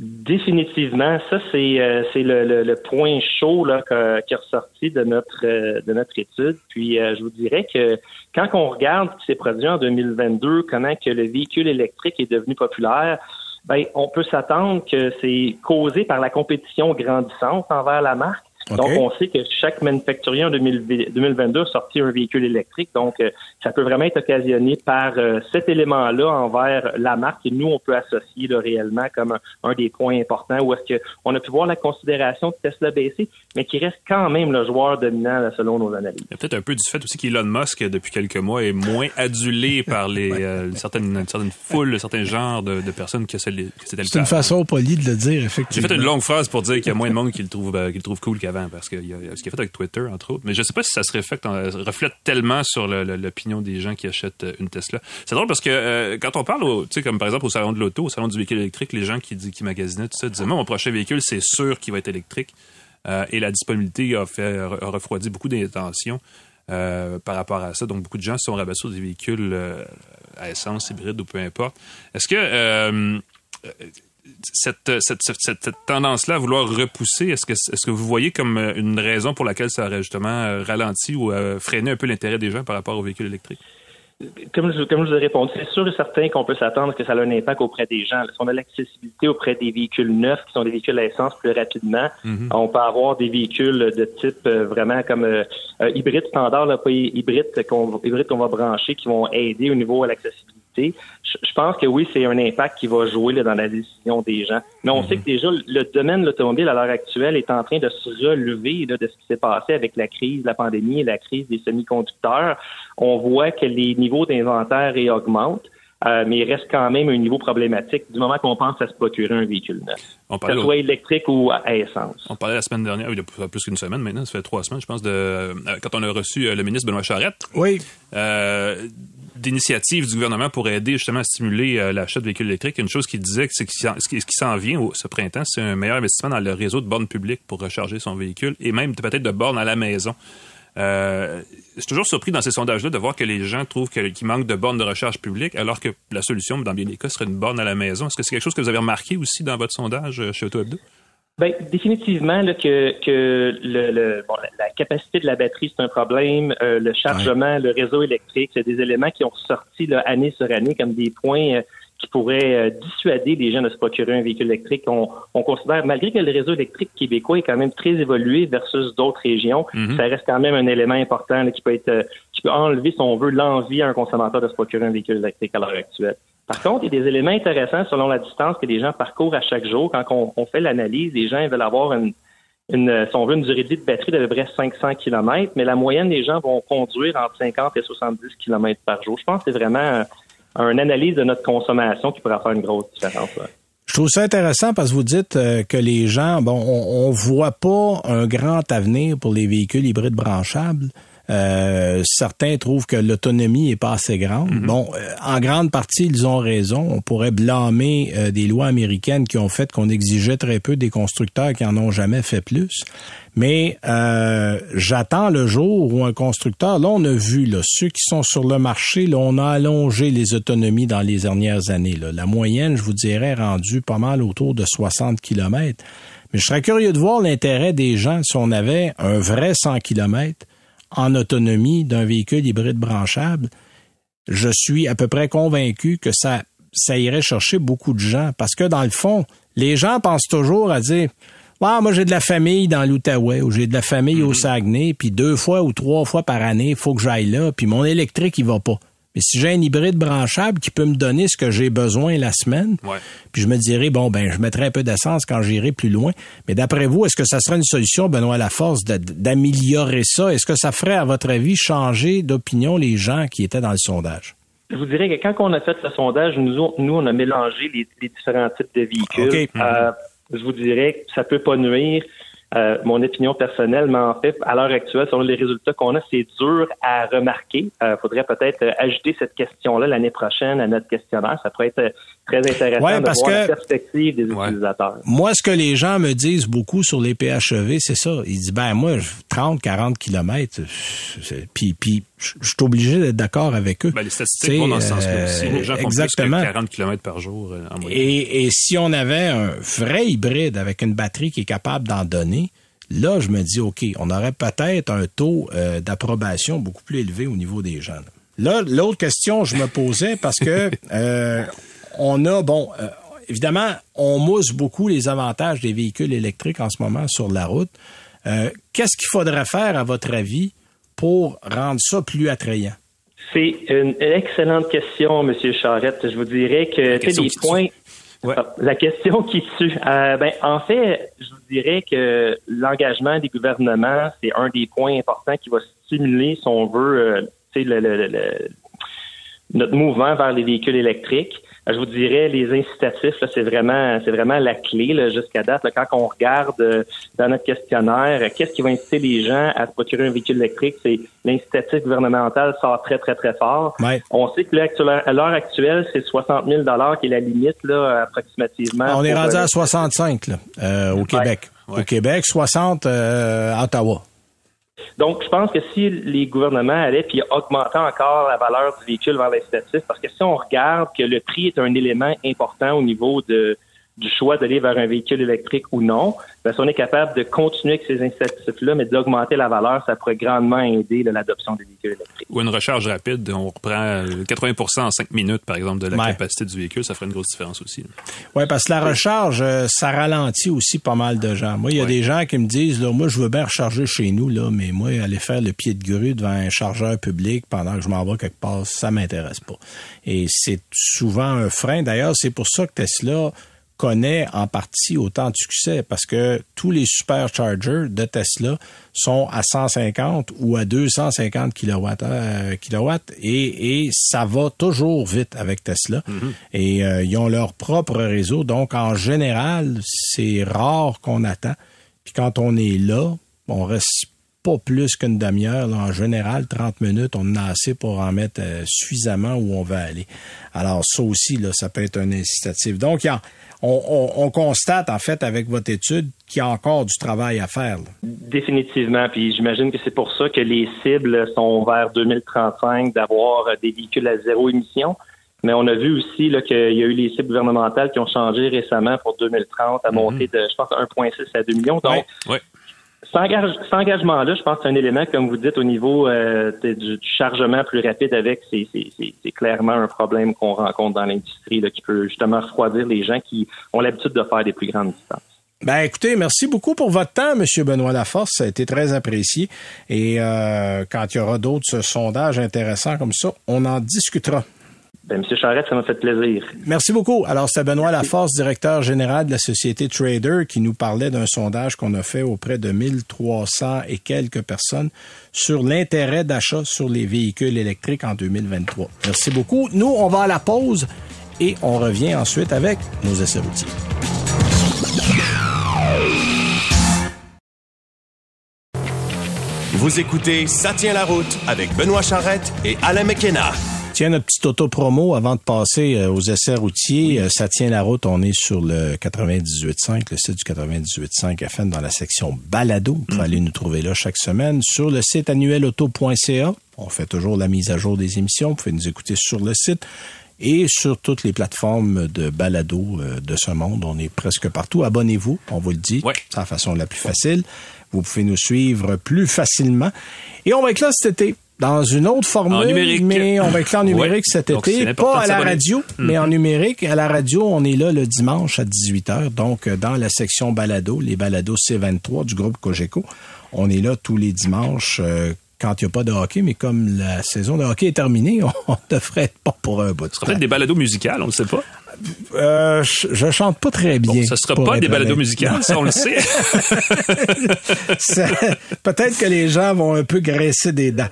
Définitivement, ça c'est euh, c'est le, le, point chaud là, qui est ressorti de notre euh, de notre étude. Puis euh, je vous dirais que quand on regarde ce qui s'est produit en 2022, comment que le véhicule électrique est devenu populaire, ben on peut s'attendre que c'est causé par la compétition grandissante envers la marque. Donc, on sait que chaque manufacturier en 2022 a sorti un véhicule électrique. Donc, euh, ça peut vraiment être occasionné par euh, cet élément-là envers la marque et nous, on peut associer là, réellement comme un, des points importants où est-ce qu'on a pu voir la considération de Tesla baisser, mais qui reste quand même le joueur dominant selon nos analyses. Il y a peut-être un peu du fait aussi qu'Elon Musk, depuis quelques mois, est moins adulé par les *laughs* euh, certaines, certaines foules, certains genres de, personnes que c'est C'est une façon polie de le dire, effectivement. J'ai fait une longue phrase pour dire qu'il y a moins de monde qui le trouve, qui le trouve cool qu'avant, parce qu'il y a ce qu'il a fait avec Twitter, entre autres. Mais je sais pas si ça se reflète, tellement sur l'opinion des gens qui achètent euh, une Tesla. C'est drôle parce que euh, quand on parle, sais, comme par exemple au salon de l'auto, au salon du véhicule électrique, les gens qui, qui magasinaient tout ça disaient, moi, mon prochain véhicule, c'est sûr qu'il va être électrique. Euh, et la disponibilité a refroidi beaucoup d'intentions par rapport à ça. Donc, beaucoup de gens se sont rabattus sur des véhicules à essence, hybride ou peu importe. Est-ce que cette, cette, cette, tendance-là à vouloir repousser, est-ce que, est-ce que vous voyez comme euh, une raison pour laquelle ça aurait justement euh, ralenti ou euh, freiné un peu l'intérêt des gens par rapport aux véhicules électriques? Comme je, comme je vous ai répondu, c'est sûr et certain qu'on peut s'attendre que ça a un impact auprès des gens. Si on a l'accessibilité auprès des véhicules neufs, qui sont des véhicules à essence plus rapidement, mm-hmm. on peut avoir des véhicules de type vraiment comme hybride standard, là, pas hybride qu'on, hybride qu'on va brancher, qui vont aider au niveau de l'accessibilité je pense que oui, c'est un impact qui va jouer dans la décision des gens. Mais on mhm. sait que déjà, le domaine de l'automobile à l'heure actuelle est en train de se relever de ce qui s'est passé avec la crise, la pandémie et la crise des semi-conducteurs. On voit que les niveaux d'inventaire augmentent. Euh, mais il reste quand même un niveau problématique du moment qu'on pense à se procurer un véhicule neuf. que ce soit électrique ou à essence. On parlait la semaine dernière, il y a plus qu'une semaine maintenant, ça fait trois semaines, je pense, de euh, quand on a reçu euh, le ministre Benoît Charette. Oui. D'initiatives du gouvernement pour aider justement à stimuler euh, l'achat de véhicules électriques. Une chose qu'il disait, que ce qui s'en vient ce printemps, c'est un meilleur investissement dans le réseau de bornes publiques pour recharger son véhicule et même peut-être de bornes à la maison. Euh, je suis toujours surpris dans ces sondages-là de voir que les gens trouvent qu'il manque de bornes de recharge publique, alors que la solution, dans bien des cas, serait une borne à la maison. Est-ce que c'est quelque chose que vous avez remarqué aussi dans votre sondage euh, chez Auto Bien, définitivement là, que, que le, bon, la, capacité de la batterie, c'est un problème. Euh, le chargement, le réseau électrique, c'est des éléments qui ont sorti là, année sur année comme des points euh, qui pourraient euh, dissuader les gens de se procurer un véhicule électrique. On, on, considère, malgré que le réseau électrique québécois est quand même très évolué versus d'autres régions, mhm. ça reste quand même un élément important qui peut être qui peut enlever, si on veut, l'envie à un consommateur de se procurer un véhicule électrique à l'heure actuelle. Par contre, il y a des éléments intéressants selon la distance que les gens parcourent à chaque jour. Quand on, fait l'analyse, les gens veulent avoir une, une, si on veut, une durée de vie de batterie d'à peu près 500 km, mais la moyenne des gens vont conduire entre 50 et 70 km par jour. Je pense que c'est vraiment une analyse de notre consommation qui pourra faire une grosse différence. Je trouve ça intéressant parce que vous dites euh, que les gens, bon, on, on voit pas un grand avenir pour les véhicules hybrides branchables. Euh, certains trouvent que l'autonomie est pas assez grande. Mhm. Bon, euh, en grande partie, ils ont raison. On pourrait blâmer euh, des lois américaines qui ont fait qu'on exigeait très peu des constructeurs qui en ont jamais fait plus. Mais j'attends le jour où un constructeur, là on a vu là, ceux qui sont sur le marché, là on a allongé les autonomies dans les dernières années. Là. La moyenne, je vous dirais, rendue pas mal autour de 60 km. Mais je serais curieux de voir l'intérêt des gens si on avait un vrai 100 km en autonomie d'un véhicule hybride branchable, je suis à peu près convaincu que ça, ça irait chercher beaucoup de gens. Parce que dans le fond, les gens pensent toujours à dire ah, moi j'ai de la famille dans l'Outaouais ou j'ai de la famille au mm-hmm. Saguenay, puis deux fois ou trois fois par année, il faut que j'aille là, puis mon électrique il va pas. Mais si j'ai un hybride branchable qui peut me donner ce que j'ai besoin la semaine, puis je me dirais, bon, ben, je mettrai un peu d'essence quand j'irai plus loin. Mais d'après vous, est-ce que ça serait une solution, Benoît Laforce, d'améliorer ça? Est-ce que ça ferait, à votre avis, changer d'opinion les gens qui étaient dans le sondage? Je vous dirais que quand on a fait le sondage, nous, nous on a mélangé les, différents types de véhicules. Euh, je vous dirais que ça peut pas nuire. Euh, mon opinion personnelle, mais en fait, à l'heure actuelle, selon les résultats qu'on a, c'est dur à remarquer. Il euh, faudrait peut-être euh, ajouter cette question-là l'année prochaine à notre questionnaire. Ça pourrait être très intéressant de voir la perspective des utilisateurs. Moi, ce que les gens me disent beaucoup sur les PHEV, c'est ça. Ils disent, ben moi, 30, 40 kilomètres, puis, puis je suis obligé d'être d'accord avec eux. Ben, les statistiques vont dans ce sens-là aussi. Les gens font exactement. plus que 40 km par jour en moyenne. Et, et si on avait un vrai hybride avec une batterie qui est capable d'en donner, Là, je me dis, OK, on aurait peut-être un taux euh, d'approbation beaucoup plus élevé au niveau des gens. Là, l'autre question, je me posais parce que *laughs* euh, on a, bon, euh, évidemment, on mousse beaucoup les avantages des véhicules électriques en ce moment sur la route. Euh, qu'est-ce qu'il faudrait faire, à votre avis, pour rendre ça plus attrayant? C'est une excellente question, M. Charrette. Je vous dirais que les points. Ah, la question qui tue. Euh, ben, en fait, je vous dirais que l'engagement des gouvernements, c'est un des points importants qui va stimuler, si on veut, euh, notre mouvement vers les véhicules électriques je vous dirais, les incitatifs, c'est vraiment, c'est vraiment la clé jusqu'à date. quand on regarde euh, dans notre questionnaire, qu'est-ce qui va inciter les gens à se procurer un véhicule électrique, c'est l'incitatif gouvernemental sort très, très, très fort. On sait que à l'heure actuelle, c'est 60 000 qui est la limite, là, approximativement. On est rendu à 65 là, euh, au Québec. Au Québec, 60 euh, à Ottawa. Donc, je pense que si les gouvernements allaient puis augmentaient encore la valeur du véhicule vers l'incitatif, parce que si on regarde que le prix est un élément important au niveau de du choix d'aller vers un véhicule électrique ou non, ben, si on est capable de continuer avec ces incitatifs-là, mais d'augmenter la valeur, ça pourrait grandement aider l'adoption des véhicules électriques. Ou une recharge rapide, on reprend 80% en 5 minutes, par exemple, de la capacité du véhicule, ça ferait une grosse différence aussi. Oui, parce que la recharge, euh, ça ralentit aussi pas mal de gens. Moi, il y a des gens qui me disent, là, moi, je veux bien recharger chez nous, là, mais moi, aller faire le pied de grue devant un chargeur public pendant que je m'en vais quelque part, ça m'intéresse pas. Et c'est souvent un frein. D'ailleurs, c'est pour ça que Tesla connaît en partie autant de succès parce que tous les superchargers de Tesla sont à 150 ou à 250 kilowatts, euh, kilowatts et, et ça va toujours vite avec Tesla. Mm-hmm. Et euh, ils ont leur propre réseau. Donc, en général, c'est rare qu'on attend. Puis quand on est là, on reste pas plus qu'une demi-heure. En général, 30 minutes, on en a assez pour en mettre euh, suffisamment où on va aller. Alors, ça aussi, là, ça peut être un incitatif. Donc, il y a on, constate en fait avec votre étude qu'il y a encore du travail à faire. Définitivement, puis j'imagine que c'est pour ça que les cibles sont vers 2035 d'avoir des véhicules à zéro émission. Mais on a vu aussi qu'il y a eu les cibles gouvernementales qui ont changé récemment pour 2030 à monter mhm. de, je pense, 1,6 à 2 millions. Donc, cet engagement-là, je pense que c'est un élément, comme vous dites, au niveau euh, du, chargement plus rapide avec, c'est clairement un problème qu'on rencontre dans l'industrie qui peut justement refroidir les gens qui ont l'habitude de faire des plus grandes distances. Ben écoutez, merci beaucoup pour votre temps, Monsieur Benoît Laforce. Ça a été très apprécié. Et euh, quand il y aura d'autres sondages intéressants comme ça, on en discutera. Ben, Monsieur Charette, ça m'a fait plaisir. Merci beaucoup. Alors, c'est Benoît Laforce, directeur général de la société Trader, qui nous parlait d'un sondage qu'on a fait auprès de 1300 et quelques personnes sur l'intérêt d'achat sur les véhicules électriques en 2023. Merci beaucoup. Nous, on va à la pause et on revient ensuite avec nos essais routiers. Vous écoutez Ça tient la route avec Benoît Charrette et Alain McKenna. Tiens, notre petite auto-promo avant de passer euh, aux essais routiers. Euh, ça tient la route. On est sur le 98.5, le site du 98.5 FM dans la section balado. Vous pouvez mhm. aller nous trouver là chaque semaine. Sur le site annuelauto.ca, on fait toujours la mise à jour des émissions. Vous pouvez nous écouter sur le site et sur toutes les plateformes de balado euh, de ce monde. On est presque partout. Abonnez-vous, on vous le dit. C'est la façon la plus facile. Vous pouvez nous suivre plus facilement. Et on va être là cet été dans une autre formule, mais on va être là en numérique cet été, pas à la radio, mais en mhm. numérique. À la radio, on est là le dimanche à 18h, donc euh, dans la section balado, les balados C23 du groupe Cogeco. On est là tous les dimanches euh, quand il n'y a pas de hockey, mais comme la saison de hockey est terminée, *laughs* on, devrait être pas pour un bout Ce sera peut-être des balados musicales, on ne sait pas. Euh, je, chante pas très bien. Ce ce sera pas des balados musicales, ça on le sait. *laughs* Peut-être que les gens vont un peu graisser des dents.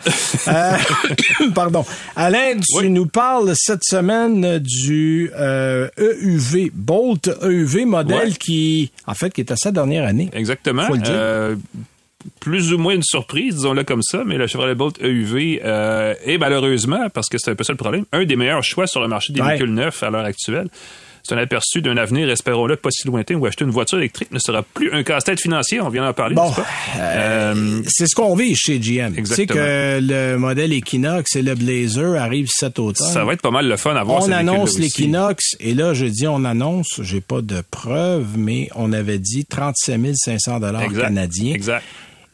Euh, *coughs* pardon. Alain, tu nous parles cette semaine du euh, EUV, Bolt EUV modèle qui, en fait, qui est à sa dernière année. Exactement. Faut le dire. Euh, plus ou moins une surprise, disons-le comme ça, mais le Chevrolet Bolt EUV euh, est malheureusement, parce que c'est un peu ça le problème, un des meilleurs choix sur le marché des véhicules neufs à l'heure actuelle. C'est un aperçu d'un avenir, espérons-le, pas si lointain, où acheter une voiture électrique ne sera plus un casse-tête financier. On vient d'en parler. Bon, euh, c'est ce qu'on vit chez GM. C'est que le modèle Equinox et le Blazer arrivent cet automne. Ça va être pas mal le fun à voir. On annonce l'Equinox et là, je dis on annonce, j'ai pas de preuves, mais on avait dit 37 500 dollars canadiens. Exact.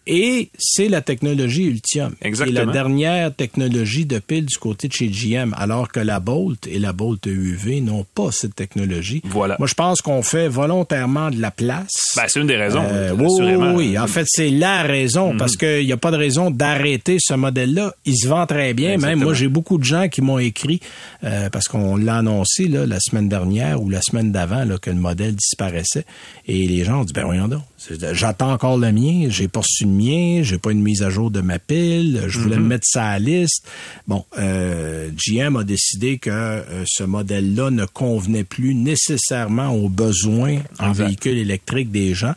Et c'est la technologie Ultium. Exactement. Et la dernière technologie de pile du côté de chez GM, alors que la Bolt et la Bolt EUV n'ont pas cette technologie. Voilà. Moi, je pense qu'on fait volontairement de la place. Ben, c'est une des raisons, Euh, oui, assurément. oui, oui. En fait, c'est la raison, parce qu'il n'y a pas de raison d'arrêter ce modèle-là. Il se vend très bien. Même moi, j'ai beaucoup de gens qui m'ont écrit, euh, parce qu'on l'a annoncé là, la semaine dernière ou la semaine d'avant que le modèle disparaissait. Et les gens ont dit, ben voyons donc, j'attends encore le mien, j'ai pas reçu le mien, j'ai pas une mise à jour de ma pile, je voulais me mettre ça à la liste. Bon, euh, GM a décidé que euh, ce modèle-là ne convenait plus nécessairement aux besoins en Exact. véhicule électrique des gens.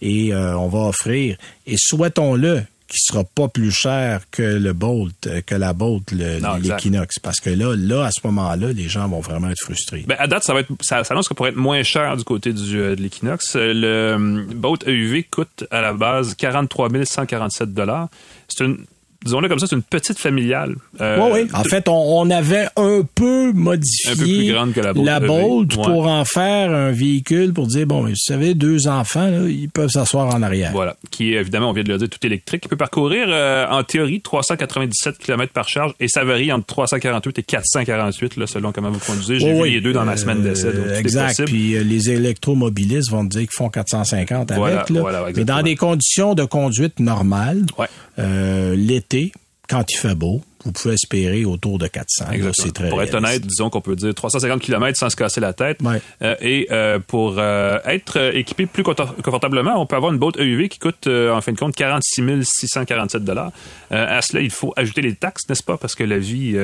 Et euh, on va offrir, et souhaitons-le, qui sera pas plus cher que le Bolt, euh, que la Bolt, le- l'Equinox. Parce que là, là, à ce moment-là, les gens vont vraiment être frustrés. Ben, à date, ça va être, ça s'annonce que pour être moins cher du côté du, euh, de l'Equinox. Euh, Le Boat EUV coûte à la base 43 147 dollars. C'est une, disons-le comme ça, c'est une petite familiale. Euh, oui, oui. En fait, on, on avait un peu modifié Un peu plus grande que la Bolt EV. Bolt Ouais. pour en faire un véhicule pour dire, bon, vous savez, deux enfants, là, ils peuvent s'asseoir en arrière. Voilà, qui est évidemment, on vient de le dire, tout électrique, qui peut parcourir euh, en théorie 397 km par charge et ça varie entre 348 et 448 là, selon comment vous conduisez. J'ai Oui, vu oui. les deux dans ma Euh, semaine d'essai, tout est exact. Puis euh, les électromobilistes vont te dire qu'ils font 450 avec. Voilà, là. voilà, Mais dans des conditions de conduite normales, Ouais. Euh, l'été, quand il fait beau, vous pouvez espérer autour de 400. Là, très pour être honnête, disons qu'on peut dire 350 km sans se casser la tête. Ouais. Euh, et euh, pour euh, être équipé plus confortablement, on peut avoir une boat EUV qui coûte en fin de compte 46 647 dollars. à cela, il faut ajouter les taxes, n'est-ce pas? Parce que la vie,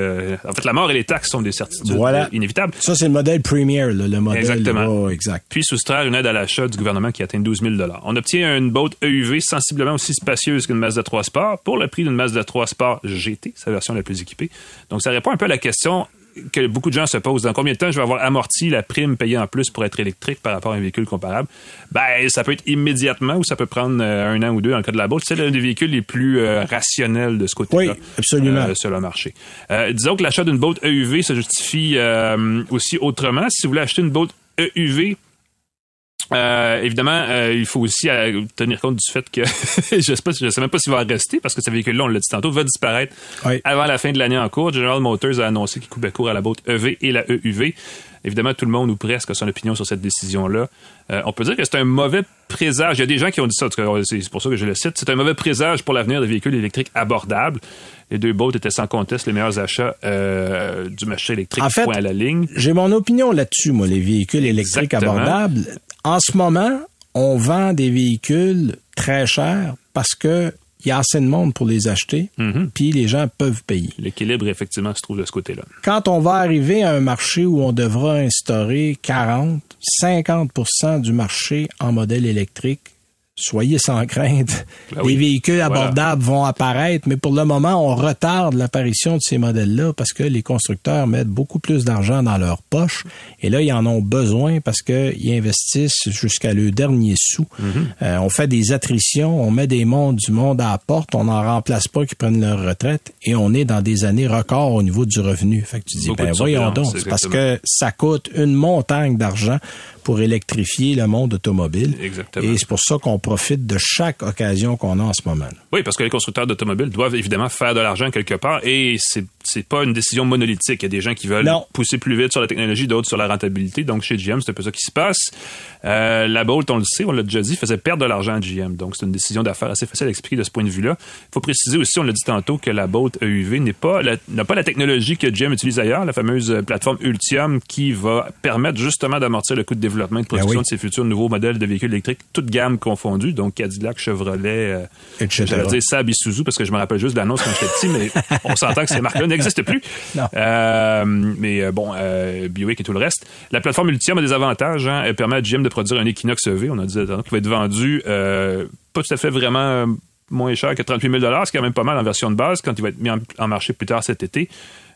en fait, la mort et les taxes sont des certitudes Voilà. inévitables. Ça, c'est le modèle Premier, le modèle. Exactement. oh, exact. Puis soustraire une aide à l'achat du gouvernement qui atteint 12 000 On obtient une boat EUV sensiblement aussi spacieuse qu'une Mazda 3 Sport pour le prix d'une Mazda 3 Sport GT, sa version la plus équipée. Donc ça répond un peu à la question que beaucoup de gens se posent. Dans combien de temps je vais avoir amorti la prime payée en plus pour être électrique par rapport à un véhicule comparable? Ben, ça peut être immédiatement ou ça peut prendre euh, un an ou deux dans le cas de la Bolt. C'est l'un des véhicules les plus euh, rationnels de ce côté-là. Oui, absolument. euh, sur le marché. Disons que l'achat d'une Bolt EUV se justifie aussi autrement. Si vous voulez acheter une Bolt EUV, euh, évidemment, euh, il faut aussi euh, tenir compte du fait que *laughs* je sais pas, je sais même pas s'il va rester parce que ce véhicule-là, on l'a dit tantôt, va disparaître Oui. avant la fin de l'année en cours. General Motors a annoncé qu'il coupait court à la boîte EV et la EUV. Évidemment, tout le monde ou presque a son opinion sur cette décision-là. Euh, on peut dire que c'est un mauvais présage. Il y a des gens qui ont dit ça, en tout cas, c'est pour ça que je le cite. C'est un mauvais présage pour l'avenir des véhicules électriques abordables. Les deux boats étaient sans conteste les meilleurs achats euh, du marché électrique En fait, point à la ligne. J'ai mon opinion là-dessus, moi, les véhicules électriques Exactement. abordables. En ce moment, on vend des véhicules très chers parce que il y a assez de monde pour les acheter, Mhm. puis les gens peuvent payer. L'équilibre, effectivement, se trouve de ce côté-là. Quand on va arriver à un marché où on devra instaurer 40, 50% du marché en modèle électrique, soyez sans crainte. *laughs* Ben les véhicules Voilà. abordables vont apparaître, mais pour le moment, on retarde l'apparition de ces modèles-là parce que les constructeurs mettent beaucoup plus d'argent dans leur poche. Et là, ils en ont besoin parce qu'ils investissent jusqu'à le dernier sou. Mm-hmm. Euh, on fait des attritions, on met des mondes du monde à la porte, on n'en remplace pas qui prennent leur retraite et on est dans des années records au niveau du revenu. Fait que tu dis, Beaucoup ben voyons donc, parce que ça coûte une montagne d'argent pour électrifier le monde automobile. Exactement. Et c'est pour ça qu'on profite de chaque occasion qu'on a en ce moment. Oui, parce que les constructeurs d'automobiles doivent évidemment faire de l'argent quelque part et c'est c'est pas une décision monolithique. Il y a des gens qui veulent Non. pousser plus vite sur la technologie, d'autres sur la rentabilité. Donc chez GM, c'est un peu ça qui se passe. Euh, la Bolt, on le sait, on l'a déjà dit, faisait perdre de l'argent à GM. Donc c'est une décision d'affaires assez facile à expliquer de ce point de vue-là. Il faut préciser aussi, on l'a dit tantôt, que la Bolt EUV n'est pas n'a pas la technologie que GM utilise ailleurs, la fameuse euh, plateforme Ultium qui va permettre justement d'amortir le coût de développement et de production Ben oui. de ces futurs nouveaux modèles de véhicules électriques, toutes gammes confondues, donc Cadillac, Chevrolet, euh, Etc. J'allais dire Saab et Suzuki parce que je me rappelle juste de l'annonce quand j'étais petit, mais on s'entend que ces marques-là n'existent plus. *laughs* Non. Euh, mais euh, bon, euh, Buick et tout le reste. La plateforme Ultium a des avantages. Hein. Elle permet à GM de produire un Equinox EV, on a dit tantôt, qui va être vendu euh, pas tout à fait vraiment euh, moins cher que 38 000 c'est quand même pas mal en version de base quand il va être mis en, en marché plus tard cet été.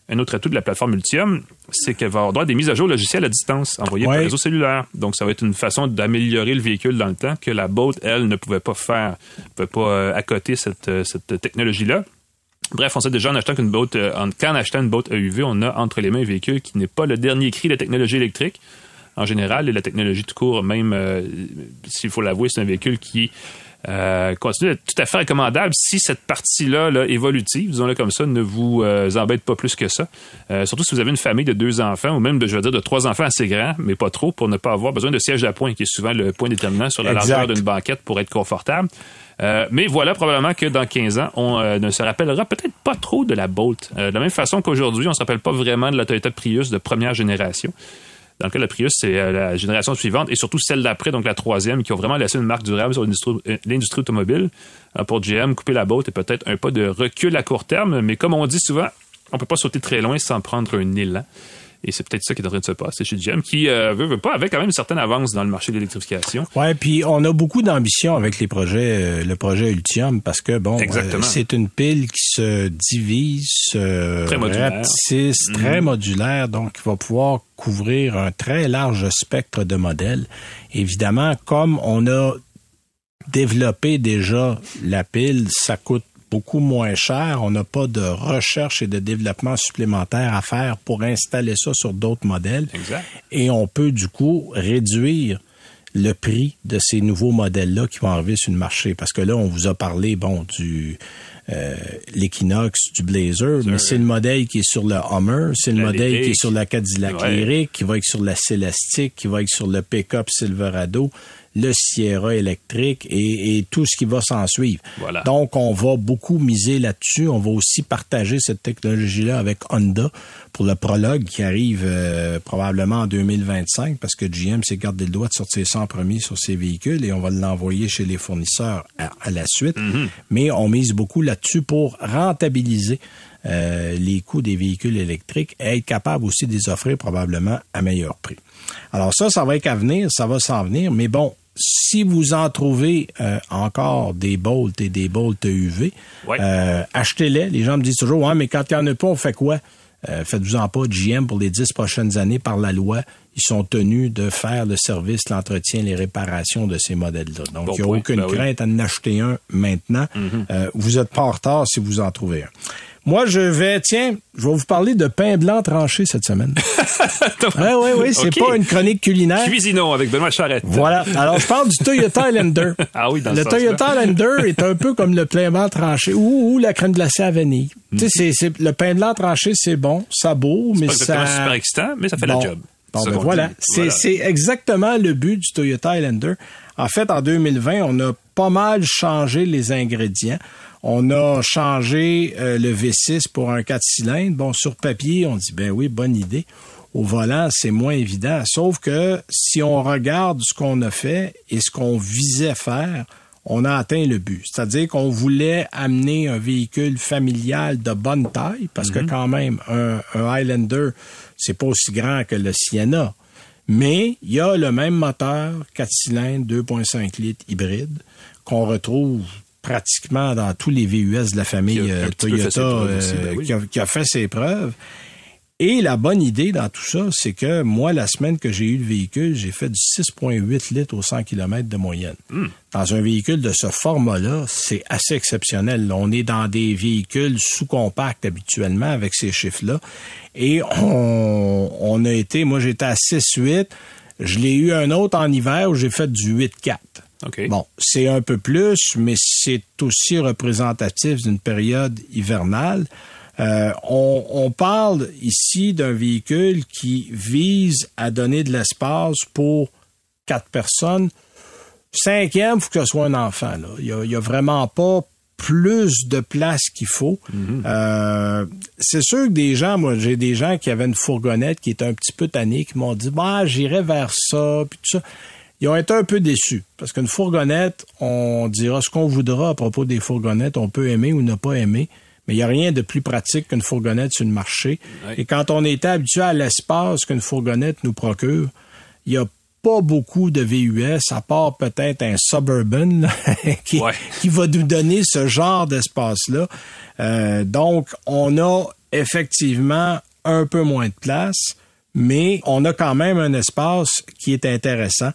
Un autre atout de la plateforme Ultium, c'est qu'elle va avoir droit à des mises à jour logicielles à distance envoyées par Ouais. réseau cellulaire. Donc, ça va être une façon d'améliorer le véhicule dans le temps que la Bolt, elle, ne pouvait pas faire, ne pouvait pas euh, accoter cette, euh, cette technologie-là. Bref, on sait déjà en achetant qu'une boat, euh, en, achetant une boat EUV, on a entre les mains un véhicule qui n'est pas le dernier cri de la technologie électrique. En général, la technologie tout court, même euh, s'il faut l'avouer, c'est un véhicule qui euh, continue d'être tout à fait recommandable si cette partie-là, là, évolutive, disons-le comme ça, ne vous euh, embête pas plus que ça. Euh, surtout si vous avez une famille de deux enfants ou même, de, je veux dire, de trois enfants assez grands, mais pas trop, pour ne pas avoir besoin de siège à point, qui est souvent le point déterminant sur la largeur d'une banquette pour être confortable. Euh, mais voilà, probablement que dans 15 ans, on euh, ne se rappellera peut-être pas trop de la Bolt. Euh, de la même façon qu'aujourd'hui, on se rappelle pas vraiment de la Toyota Prius de première génération. Dans le cas la Prius, c'est la génération suivante et surtout celle d'après, donc la troisième, qui ont vraiment laissé une marque durable sur l'industrie automobile. pour GM, couper la Bolt est peut-être un pas de recul à court terme, mais comme on dit souvent, on peut pas sauter très loin sans prendre un élan. Et c'est peut-être ça qui est en train de se passer chez GM, qui euh, veut, veut pas, avec quand même une certaine avance dans le marché de l'électrification. Ouais, puis on a beaucoup d'ambition avec les projets, euh, le projet Ultium, parce que bon, euh, c'est une pile qui se divise, très modulaire. très mhm. modulaire, donc il va pouvoir couvrir un très large spectre de modèles. Évidemment, comme on a développé déjà la pile, ça coûte beaucoup moins cher. On n'a pas de recherche et de développement supplémentaire à faire pour installer ça sur d'autres modèles. Exact. Et on peut du coup réduire le prix de ces nouveaux modèles-là qui vont arriver sur le marché. Parce que là, on vous a parlé, bon, du euh, l'Equinox, du Blazer, mais c'est le modèle qui est sur le Hummer, c'est le modèle qui est sur la Cadillac Lyric, qui va être sur la Celestiq, qui va être sur le pick-up Silverado le Sierra électrique et, tout ce qui va s'en suivre. Donc, on va beaucoup miser là-dessus. On va aussi partager cette technologie-là avec Honda pour le prologue qui arrive euh, probablement en 2025 parce que GM s'est gardé le droit de sortir ça en premier sur ses véhicules et on va l'envoyer chez les fournisseurs à, la suite. Mm-hmm. Mais on mise beaucoup là-dessus pour rentabiliser euh, les coûts des véhicules électriques et être capable aussi de les offrir probablement à meilleur prix. Alors ça, ça va être à venir, ça va s'en venir, mais bon, si vous en trouvez euh, encore des bolts et des bolts UV, euh, achetez-les. Les gens me disent toujours, ouais, mais quand il n'y en a pas, on fait quoi? Euh, faites-vous-en pas, GM, pour les dix prochaines années, par la loi, ils sont tenus de faire le service, l'entretien, les réparations de ces modèles-là. Donc, il n'y a aucune ben crainte à en acheter un maintenant. Mm-hmm. vous êtes pas en retard si vous en trouvez un. Moi, je vais, tiens, je vais vous parler de pain blanc tranché cette semaine. oui, oui, oui, c'est pas une chronique culinaire. Cuisinons avec Benoît Charrette. Voilà. Alors, je parle du Toyota Highlander. *laughs* ah oui, dans Le Toyota Highlander est un peu comme le pain blanc tranché ou, la crème glacée à vanille. Tu sais, mm. c'est, le pain blanc tranché, c'est bon, ça beau, mais ça... pas super excitant, mais ça fait la job. Bon, ben voilà. C'est, c'est exactement le but du Toyota Highlander. En fait, en 2020, on a pas mal changé les ingrédients. On a changé euh, le V6 pour un 4 cylindres. Bon, sur papier, on dit, ben oui, bonne idée. Au volant, c'est moins évident. Sauf que si on regarde ce qu'on a fait et ce qu'on visait faire, on a atteint le but. C'est-à-dire qu'on voulait amener un véhicule familial de bonne taille, parce que mhm. quand même, un, un Highlander, c'est pas aussi grand que le Sienna. Mais il y a le même moteur, 4 cylindres, 2.5 litres hybride, qu'on retrouve pratiquement dans tous les VUS de la famille euh, Toyota euh, ben qui, a, fait ses preuves. Et la bonne idée dans tout ça, c'est que moi, la semaine que j'ai eu le véhicule, j'ai fait du 6,8 litres au 100 km de moyenne. Hmm. Dans un véhicule de ce format-là, c'est assez exceptionnel. On est dans des véhicules sous-compacts habituellement avec ces chiffres-là. Et on, on a été, moi j'étais à 6,8. Je l'ai eu un autre en hiver où j'ai fait du 8,4. Bon, c'est un peu plus, mais c'est aussi représentatif d'une période hivernale. Euh, on, on, parle ici d'un véhicule qui vise à donner de l'espace pour quatre personnes. Cinquième, il faut que ce soit un enfant. Là. Il n'y a, a, vraiment pas plus de place qu'il faut. Mm-hmm. euh, c'est sûr que des gens, moi j'ai des gens qui avaient une fourgonnette qui était un petit peu tannée, qui m'ont dit bah j'irai vers ça, puis tout ça ils ont été un peu déçus parce qu'une fourgonnette, on dira ce qu'on voudra à propos des fourgonnettes, on peut aimer ou ne pas aimer, mais il n'y a rien de plus pratique qu'une fourgonnette sur le marché. Et quand on était habitué à l'espace qu'une fourgonnette nous procure, il n'y a pas beaucoup de VUS, à part peut-être un Suburban *laughs* qui, qui, va nous donner ce genre d'espace-là. Euh, donc, on a effectivement un peu moins de place, mais on a quand même un espace qui est intéressant.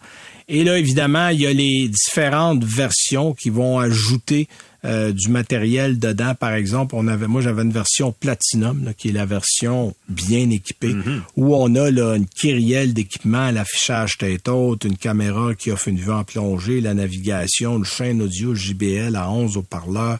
Et là, évidemment, il y a les différentes versions qui vont ajouter euh, du matériel dedans. Par exemple, on avait, moi j'avais une version Platinum, qui est la version bien équipée, Mhm. où on a là, une kyrielle d'équipement, l'affichage tête haute, une caméra qui offre une vue en plongée, la navigation, une chaîne audio JBL à 11 haut-parleurs,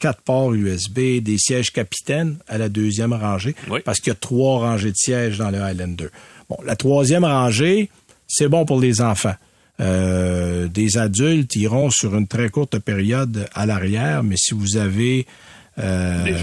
quatre ports USB, des sièges capitaines à la deuxième rangée, Oui. parce qu'il y a trois rangées de sièges dans le Highlander. Bon, la troisième rangée, c'est bon pour les enfants. Euh, des adultes iront sur une très courte période à l'arrière, mais si vous avez euh, Des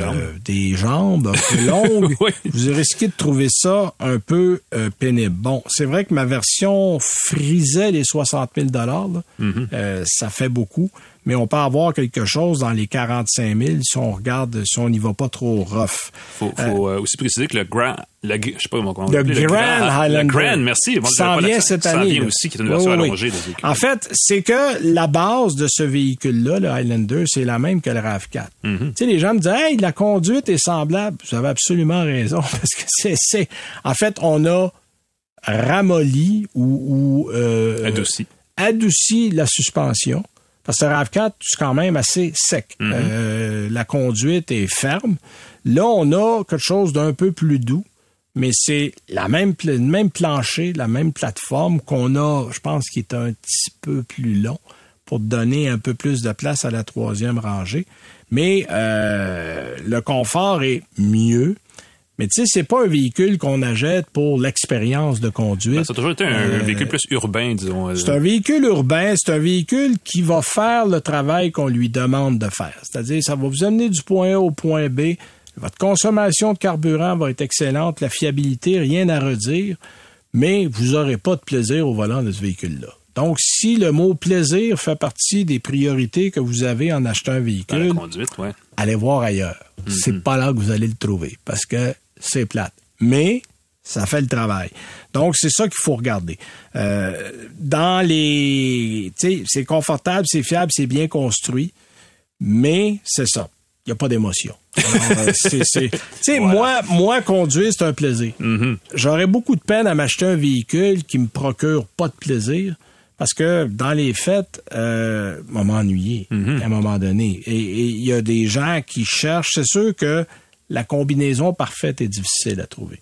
jambes. des longues, *laughs* Oui. vous risquez de trouver ça un peu euh, pénible. Bon, c'est vrai que ma version frisait les 60 000 dollars. Mm-hmm. ça fait beaucoup, mais on peut avoir quelque chose dans les 45 000 si on regarde, si on n'y va pas trop rough. Faut, faut euh, aussi préciser que le Grand, le, je sais pas comment on Le l'appelle, Grand Highlander. Le Grand, merci. Bon, s'en vient cette année. vient aussi, qui est une version oui, oui. allongée. de ce véhicule. En fait, c'est que la base de ce véhicule-là, le Highlander, c'est la même que le RAV4. Mm-hmm. Tu sais, les gens me disent, hey, la conduite est semblable. Vous avez absolument raison, *laughs* parce que c'est, c'est, en fait, on a ramolli ou, ou euh, Adouci. adouci la suspension. Parce que le RAV4, c'est quand même assez sec. Mm-hmm. Euh, la conduite est ferme. Là, on a quelque chose d'un peu plus doux, mais c'est la même, le même plancher, la même plateforme qu'on a, je pense, qui est un petit peu plus long pour donner un peu plus de place à la troisième rangée. Mais euh, le confort est mieux. Mais tu sais, c'est pas un véhicule qu'on achète pour l'expérience de conduite. Ben, ça a toujours été un, Euh, véhicule plus urbain, disons. euh, c'est un véhicule urbain, c'est un véhicule qui va faire le travail qu'on lui demande de faire. C'est-à-dire, ça va vous amener du point A au point B. Votre consommation de carburant va être excellente, la fiabilité, rien à redire, mais vous n'aurez pas de plaisir au volant de ce véhicule-là. Donc, si le mot plaisir fait partie des priorités que vous avez en achetant un véhicule, conduite, ouais. allez voir ailleurs. C'est pas là que vous allez le trouver parce que c'est plate. Mais ça fait le travail. Donc, c'est ça qu'il faut regarder. Euh, dans les... Tu sais, c'est confortable, c'est fiable, c'est bien construit, mais c'est ça. Il n'y a pas d'émotion. Euh, *laughs* Tu sais, moi, moi, conduire, c'est un plaisir. J'aurais beaucoup de peine à m'acheter un véhicule qui me procure pas de plaisir. Parce que dans les fêtes, euh, on m'ennuyer à un moment donné. Et il y a des gens qui cherchent. C'est sûr que la combinaison parfaite est difficile à trouver.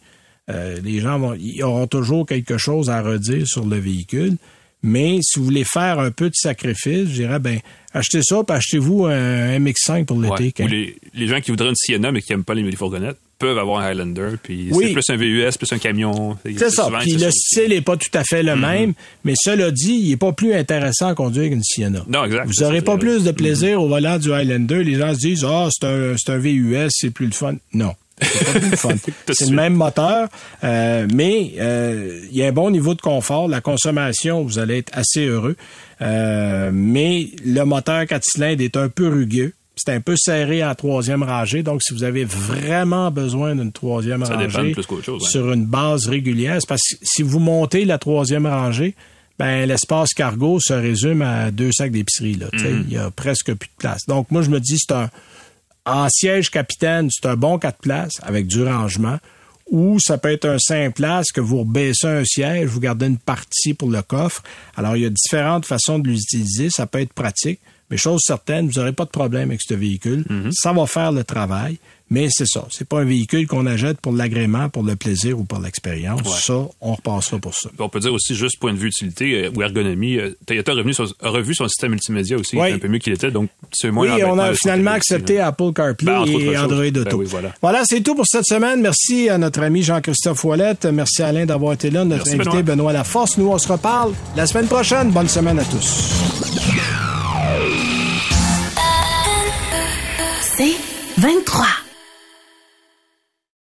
Euh, les gens vont, ils auront toujours quelque chose à redire sur le véhicule. Mais si vous voulez faire un peu de sacrifice, je dirais, ben, achetez ça, puis achetez-vous un MX5 pour l'été. Ouais. Ou les, les gens qui voudraient une Sienna mais qui n'aiment pas les, les fourgonnettes peuvent avoir un Highlander. Puis Oui. c'est plus un VUS, plus un camion. C'est ça. souvent, Puis le style n'est pas tout à fait le même, mais cela dit, il n'est pas plus intéressant à conduire qu'une Sienna. Non, exact. Vous n'aurez pas plus de plaisir au volant du Highlander. Les gens se disent, ah, c'est un, un VUS, c'est plus le fun. Non. C'est pas plus le fun. *laughs* de c'est suite. le même moteur, euh, mais euh, il y a un bon niveau de confort. La consommation, vous allez être assez heureux. Euh, mais le moteur 4 cylindres est un peu rugueux. C'est un peu serré en troisième rangée. Donc, si vous avez vraiment besoin d'une troisième Ça rangée plus qu'autre chose, ouais. sur une base régulière, c'est parce que si vous montez la troisième rangée, ben l'espace cargo se résume à deux sacs d'épicerie. là. Mm-hmm. Il y a presque plus de place. Donc, moi, je me dis, c'est un en siège capitaine, c'est un bon 4 places avec du rangement. Ou ça peut être un 5 places que vous rebaissez un siège, vous gardez une partie pour le coffre. Alors, il y a différentes façons de l'utiliser. Ça peut être pratique. Mais chose certaine, vous n'aurez pas de problème avec ce véhicule. Ça va faire le travail. Mais c'est ça. C'est pas un véhicule qu'on achète pour l'agrément, pour le plaisir ou pour l'expérience. Ouais. Ça, on repassera pour ça. On peut dire aussi, juste point de vue utilité euh, ou ergonomie, euh, Toyota a, revu son système multimédia aussi, un peu mieux qu'il était. Donc, c'est moins Oui, on a finalement accepté là. Apple CarPlay Ben, et. Android Ben Auto. oui, voilà. Voilà, c'est tout pour cette semaine. Merci à notre ami Jean-Christophe Ouellette. Merci Alain d'avoir été là. Notre Merci, invité Benoît. Benoît Laforce. Nous, on se reparle la semaine prochaine. Bonne semaine à tous. C'est 23.